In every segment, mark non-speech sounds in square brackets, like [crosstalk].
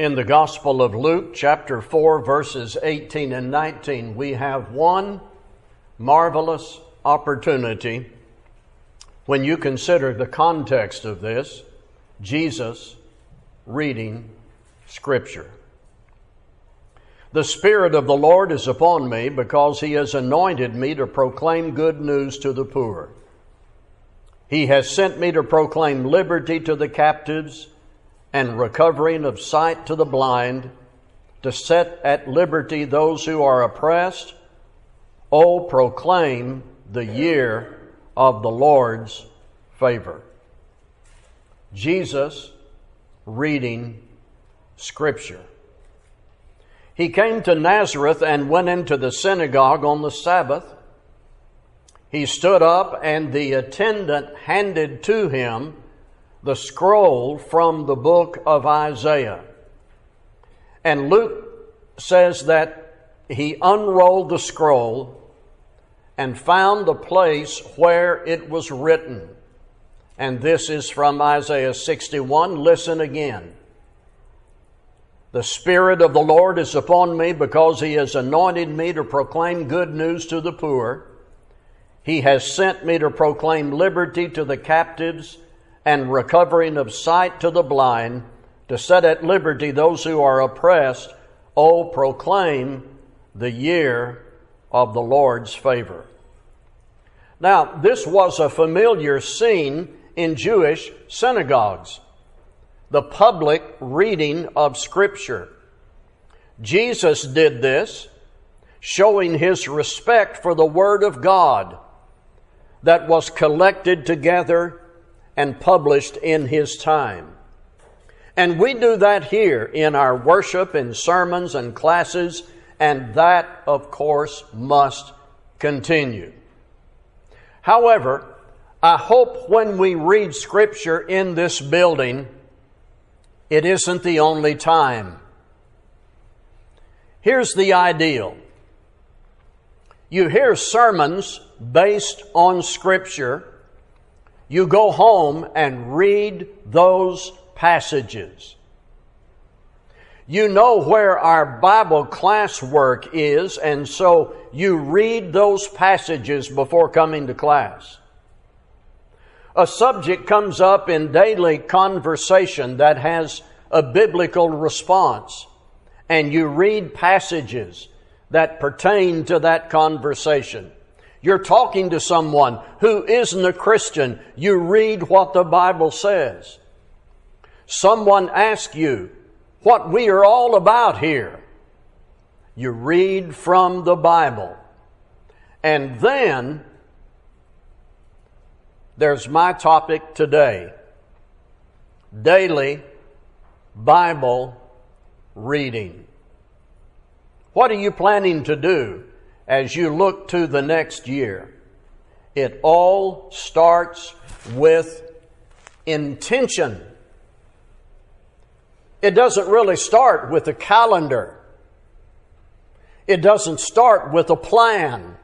In the Gospel of Luke, chapter 4, verses 18 and 19, we have one marvelous opportunity when you consider the context of this Jesus reading Scripture. The Spirit of the Lord is upon me because He has anointed me to proclaim good news to the poor. He has sent me to proclaim liberty to the captives and recovering of sight to the blind, to set at liberty those who are oppressed. Oh, proclaim the year of the Lord's favor. Jesus reading Scripture. He came to Nazareth and went into the synagogue on the Sabbath. He stood up, and the attendant handed to him the scroll from the book of Isaiah. And Luke says that he unrolled the scroll and found the place where it was written. And this is from Isaiah 61. Listen again. The Spirit of the Lord is upon me because He has anointed me to proclaim good news to the poor. He has sent me to proclaim liberty to the captives and recovering of sight to the blind, to set at liberty those who are oppressed. Oh, proclaim the year of the Lord's favor. Now, this was a familiar scene in Jewish synagogues the public reading of Scripture. Jesus did this, showing his respect for the Word of God that was collected together and published in his time. And we do that here in our worship in sermons and classes, and that, of course, must continue. However, I hope when we read Scripture in this building, it isn't the only time. Here's the ideal you hear sermons based on Scripture you go home and read those passages. You know where our Bible class work is, and so you read those passages before coming to class. A subject comes up in daily conversation that has a biblical response, and you read passages that pertain to that conversation. You're talking to someone who isn't a Christian. You read what the Bible says. Someone asks you what we are all about here. You read from the Bible. And then there's my topic today daily Bible reading. What are you planning to do as you look to the next year. It all starts with intention. It doesn't really start with a calendar. It doesn't start with a plan.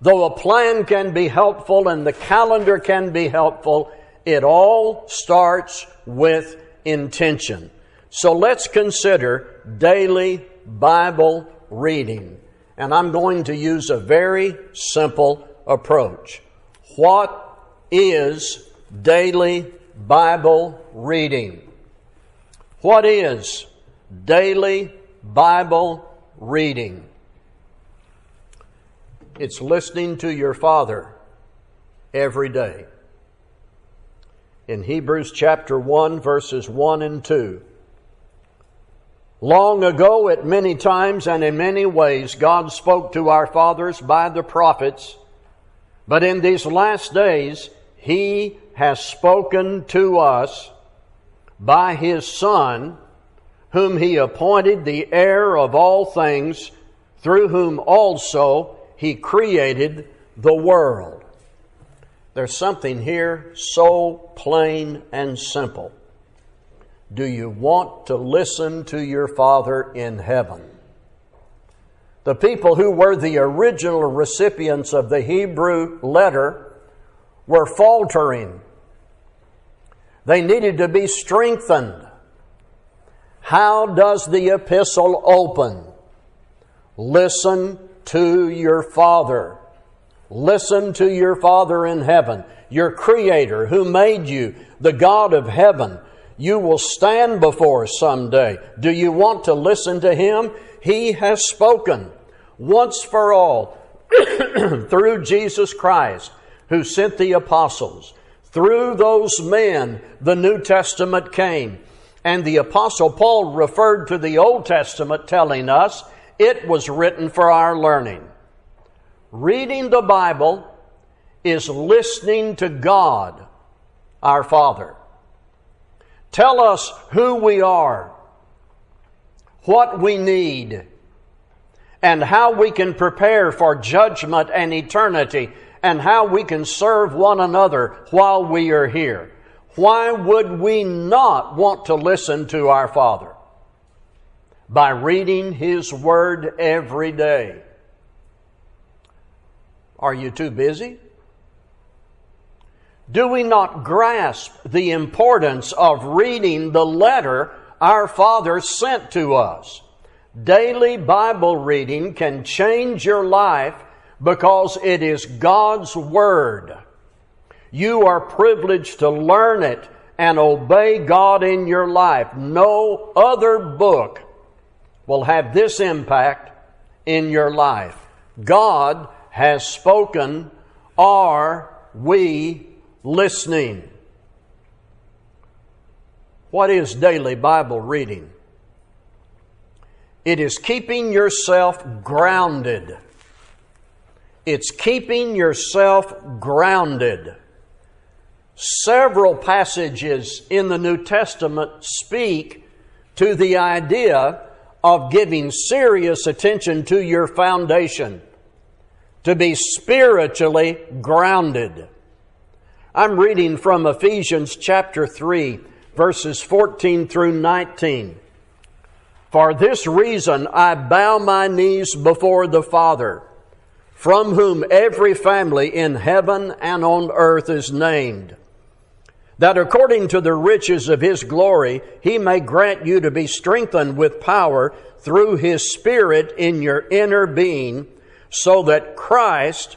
Though a plan can be helpful and the calendar can be helpful, it all starts with intention. So let's consider daily Bible reading and I'm going to use a very simple approach. What is daily Bible reading? What is daily Bible reading? It's listening to your Father every day. In Hebrews chapter 1, verses 1 and 2, Long ago, at many times and in many ways, God spoke to our fathers by the prophets, but in these last days, He has spoken to us by His Son, whom He appointed the heir of all things, through whom also He created the world. There's something here so plain and simple. Do you want to listen to your Father in heaven? The people who were the original recipients of the Hebrew letter were faltering. They needed to be strengthened. How does the epistle open? Listen to your Father. Listen to your Father in heaven, your Creator who made you, the God of heaven. You will stand before someday. Do you want to listen to Him? He has spoken once for all [clears throat] through Jesus Christ who sent the apostles. Through those men, the New Testament came. And the Apostle Paul referred to the Old Testament, telling us it was written for our learning. Reading the Bible is listening to God, our Father. Tell us who we are, what we need, and how we can prepare for judgment and eternity, and how we can serve one another while we are here. Why would we not want to listen to our Father? By reading His Word every day. Are you too busy? Do we not grasp the importance of reading the letter our Father sent to us? Daily Bible reading can change your life because it is God's Word. You are privileged to learn it and obey God in your life. No other book will have this impact in your life. God has spoken. Are we listening? What is daily Bible reading? It is keeping yourself grounded. It's keeping yourself grounded. Several passages in the New Testament speak to the idea of giving serious attention to your foundation, to be spiritually grounded. I'm reading from Ephesians chapter 3, verses 14 through 19. For this reason I bow my knees before the Father, from whom every family in heaven and on earth is named that according to the riches of his glory, he may grant you to be strengthened with power through his Spirit in your inner being, so that Christ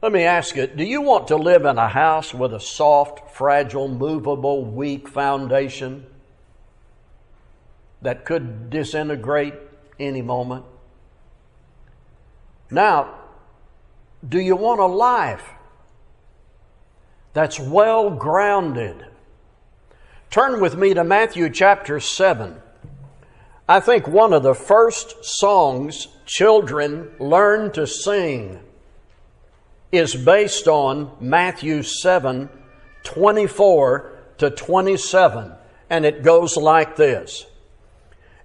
Let me ask you, do you want to live in a house with a soft, fragile, movable, weak foundation that could disintegrate any moment? Now, do you want a life that's well grounded. Turn with me to Matthew chapter 7. I think one of the first songs children learn to sing is based on Matthew 7 24 to 27, and it goes like this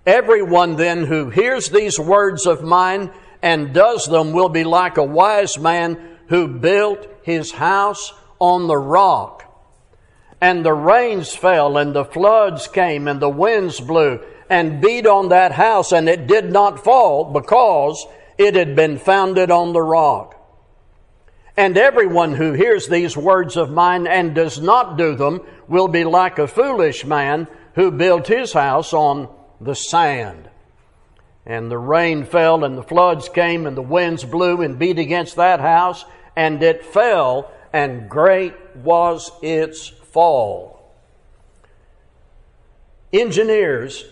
Everyone then who hears these words of mine and does them will be like a wise man who built his house on the rock. And the rains fell, and the floods came, and the winds blew, and beat on that house, and it did not fall because it had been founded on the rock. And everyone who hears these words of mine and does not do them will be like a foolish man who built his house on the sand. And the rain fell, and the floods came, and the winds blew and beat against that house, and it fell, and great was its fall. Engineers,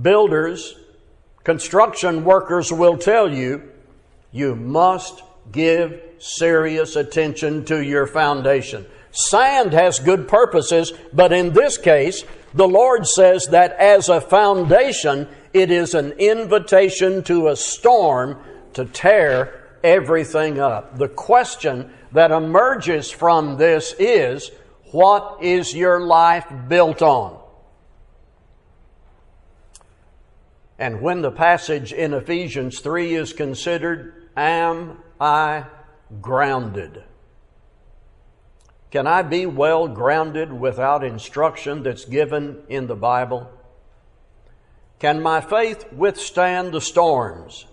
builders, construction workers will tell you you must Give serious attention to your foundation. Sand has good purposes, but in this case, the Lord says that as a foundation, it is an invitation to a storm to tear everything up. The question that emerges from this is what is your life built on? And when the passage in Ephesians 3 is considered, am I grounded? Can I be well grounded without instruction that's given in the Bible? Can my faith withstand the storms?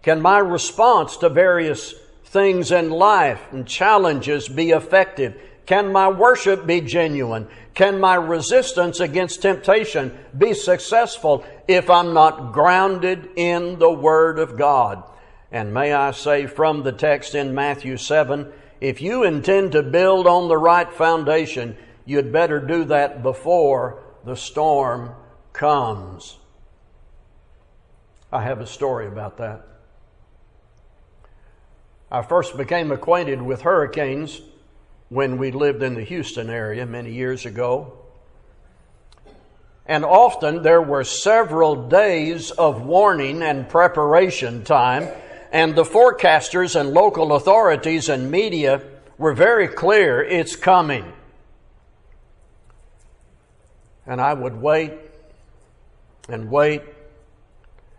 Can my response to various things in life and challenges be effective? Can my worship be genuine? Can my resistance against temptation be successful if I'm not grounded in the Word of God? And may I say from the text in Matthew 7, if you intend to build on the right foundation, you'd better do that before the storm comes. I have a story about that. I first became acquainted with hurricanes when we lived in the Houston area many years ago. And often there were several days of warning and preparation time and the forecasters and local authorities and media were very clear it's coming. And I would wait and wait,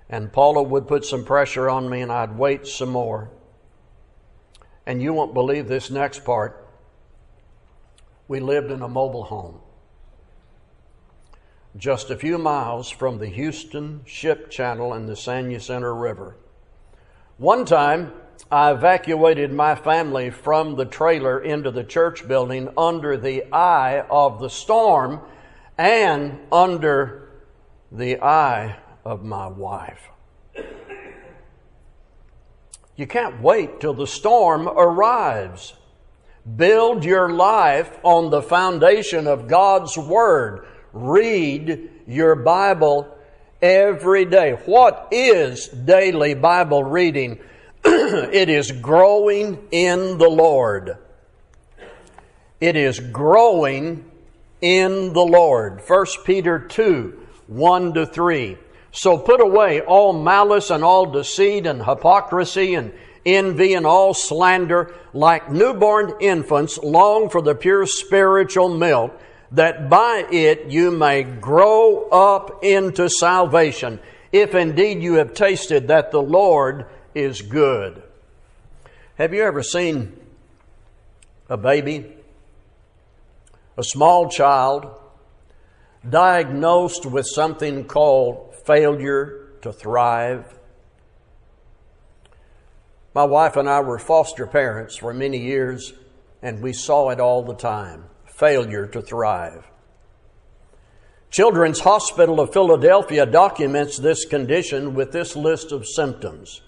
and Paula would put some pressure on me, and I'd wait some more. And you won't believe this next part. We lived in a mobile home just a few miles from the Houston Ship Channel and the San Jacinto River. One time, I evacuated my family from the trailer into the church building under the eye of the storm and under the eye of my wife. You can't wait till the storm arrives. Build your life on the foundation of God's Word. Read your Bible every day. What is daily Bible reading? [clears throat] it is growing in the Lord. It is growing in the Lord. 1 Peter 2 1 to 3. So put away all malice and all deceit and hypocrisy and envy and all slander. Like newborn infants, long for the pure spiritual milk that by it you may grow up into salvation, if indeed you have tasted that the Lord is good. Have you ever seen a baby, a small child, diagnosed with something called failure to thrive? My wife and I were foster parents for many years, and we saw it all the time failure to thrive. Children's Hospital of Philadelphia documents this condition with this list of symptoms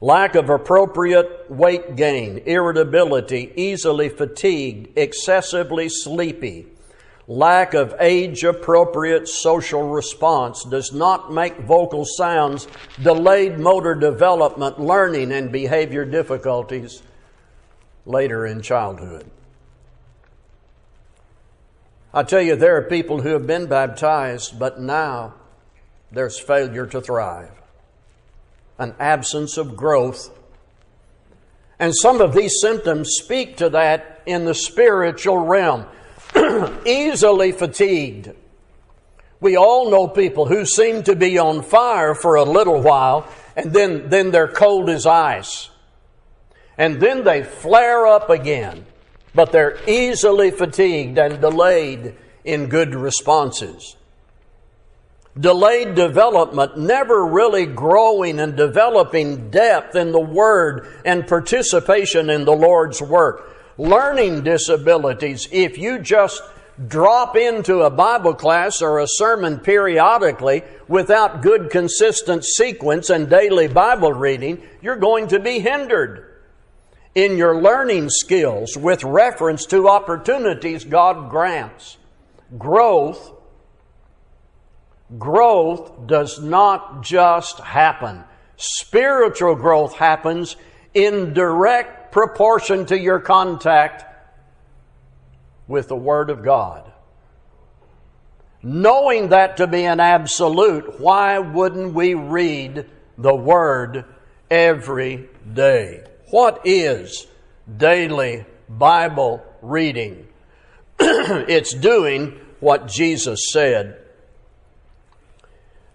lack of appropriate weight gain, irritability, easily fatigued, excessively sleepy, lack of age appropriate social response, does not make vocal sounds, delayed motor development, learning, and behavior difficulties later in childhood. I tell you, there are people who have been baptized, but now there's failure to thrive, an absence of growth. And some of these symptoms speak to that in the spiritual realm. [clears throat] Easily fatigued. We all know people who seem to be on fire for a little while and then, then they're cold as ice. And then they flare up again but they're easily fatigued and delayed in good responses. Delayed development, never really growing and developing depth in the Word and participation in the Lord's work. Learning disabilities, if you just drop into a Bible class or a sermon periodically without good consistent sequence and daily Bible reading, you're going to be hindered in your learning skills with reference to opportunities God grants. Growth, growth does not just happen. Spiritual growth happens in direct proportion to your contact with the Word of God. Knowing that to be an absolute, why wouldn't we read the Word every day? What is daily Bible reading? [clears throat] it's doing what Jesus said.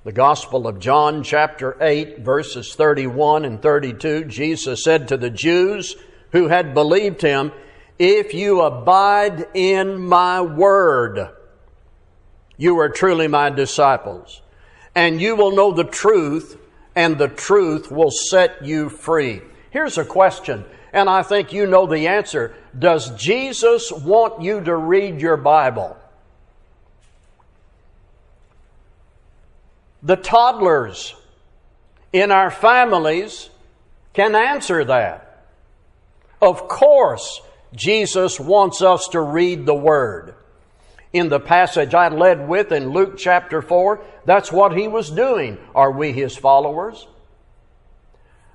The Gospel of John, chapter 8, verses 31 and 32, Jesus said to the Jews who had believed him, If you abide in my word, you are truly my disciples, and you will know the truth, and the truth will set you free. Here's a question, and I think you know the answer. Does Jesus want you to read your Bible? The toddlers in our families can answer that. Of course, Jesus wants us to read the Word. In the passage I led with in Luke chapter 4, that's what he was doing. Are we his followers?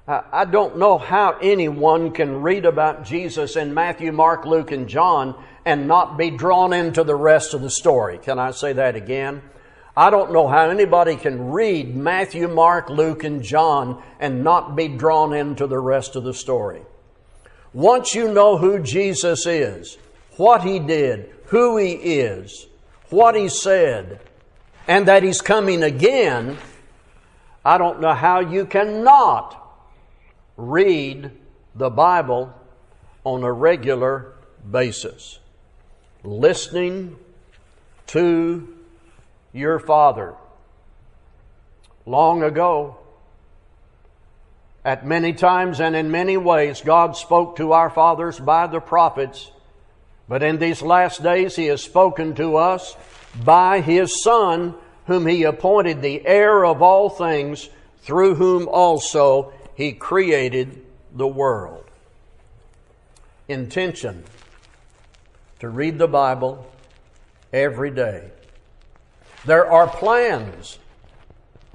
I don't know how anyone can read about Jesus in Matthew, Mark, Luke, and John and not be drawn into the rest of the story. Can I say that again? I don't know how anybody can read Matthew, Mark, Luke, and John and not be drawn into the rest of the story. Once you know who Jesus is, what he did, who he is, what he said, and that he's coming again, I don't know how you cannot read the Bible on a regular basis. Listening to your father. Long ago, at many times and in many ways, God spoke to our fathers by the prophets, but in these last days, He has spoken to us by His Son, whom He appointed the heir of all things, through whom also He created the world. Intention to read the Bible every day. There are plans,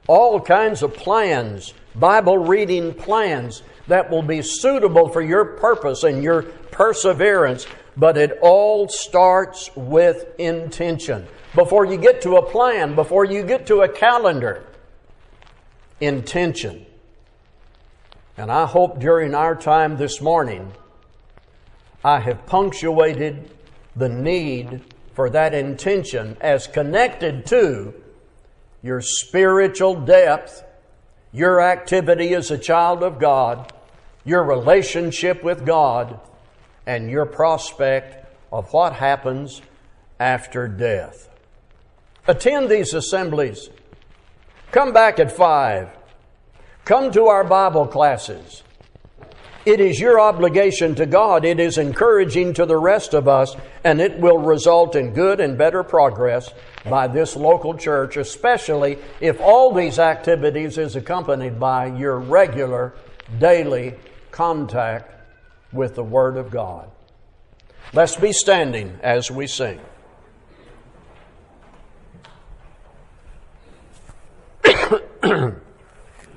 all kinds of plans, Bible reading plans that will be suitable for your purpose and your perseverance, but it all starts with intention. Before you get to a plan, before you get to a calendar, intention. And I hope during our time this morning, I have punctuated the need for that intention as connected to your spiritual depth, your activity as a child of God, your relationship with God, and your prospect of what happens after death. Attend these assemblies. Come back at five. Come to our Bible classes. It is your obligation to God. It is encouraging to the rest of us, and it will result in good and better progress by this local church, especially if all these activities is accompanied by your regular daily contact with the Word of God. Let's be standing as we sing. [clears throat]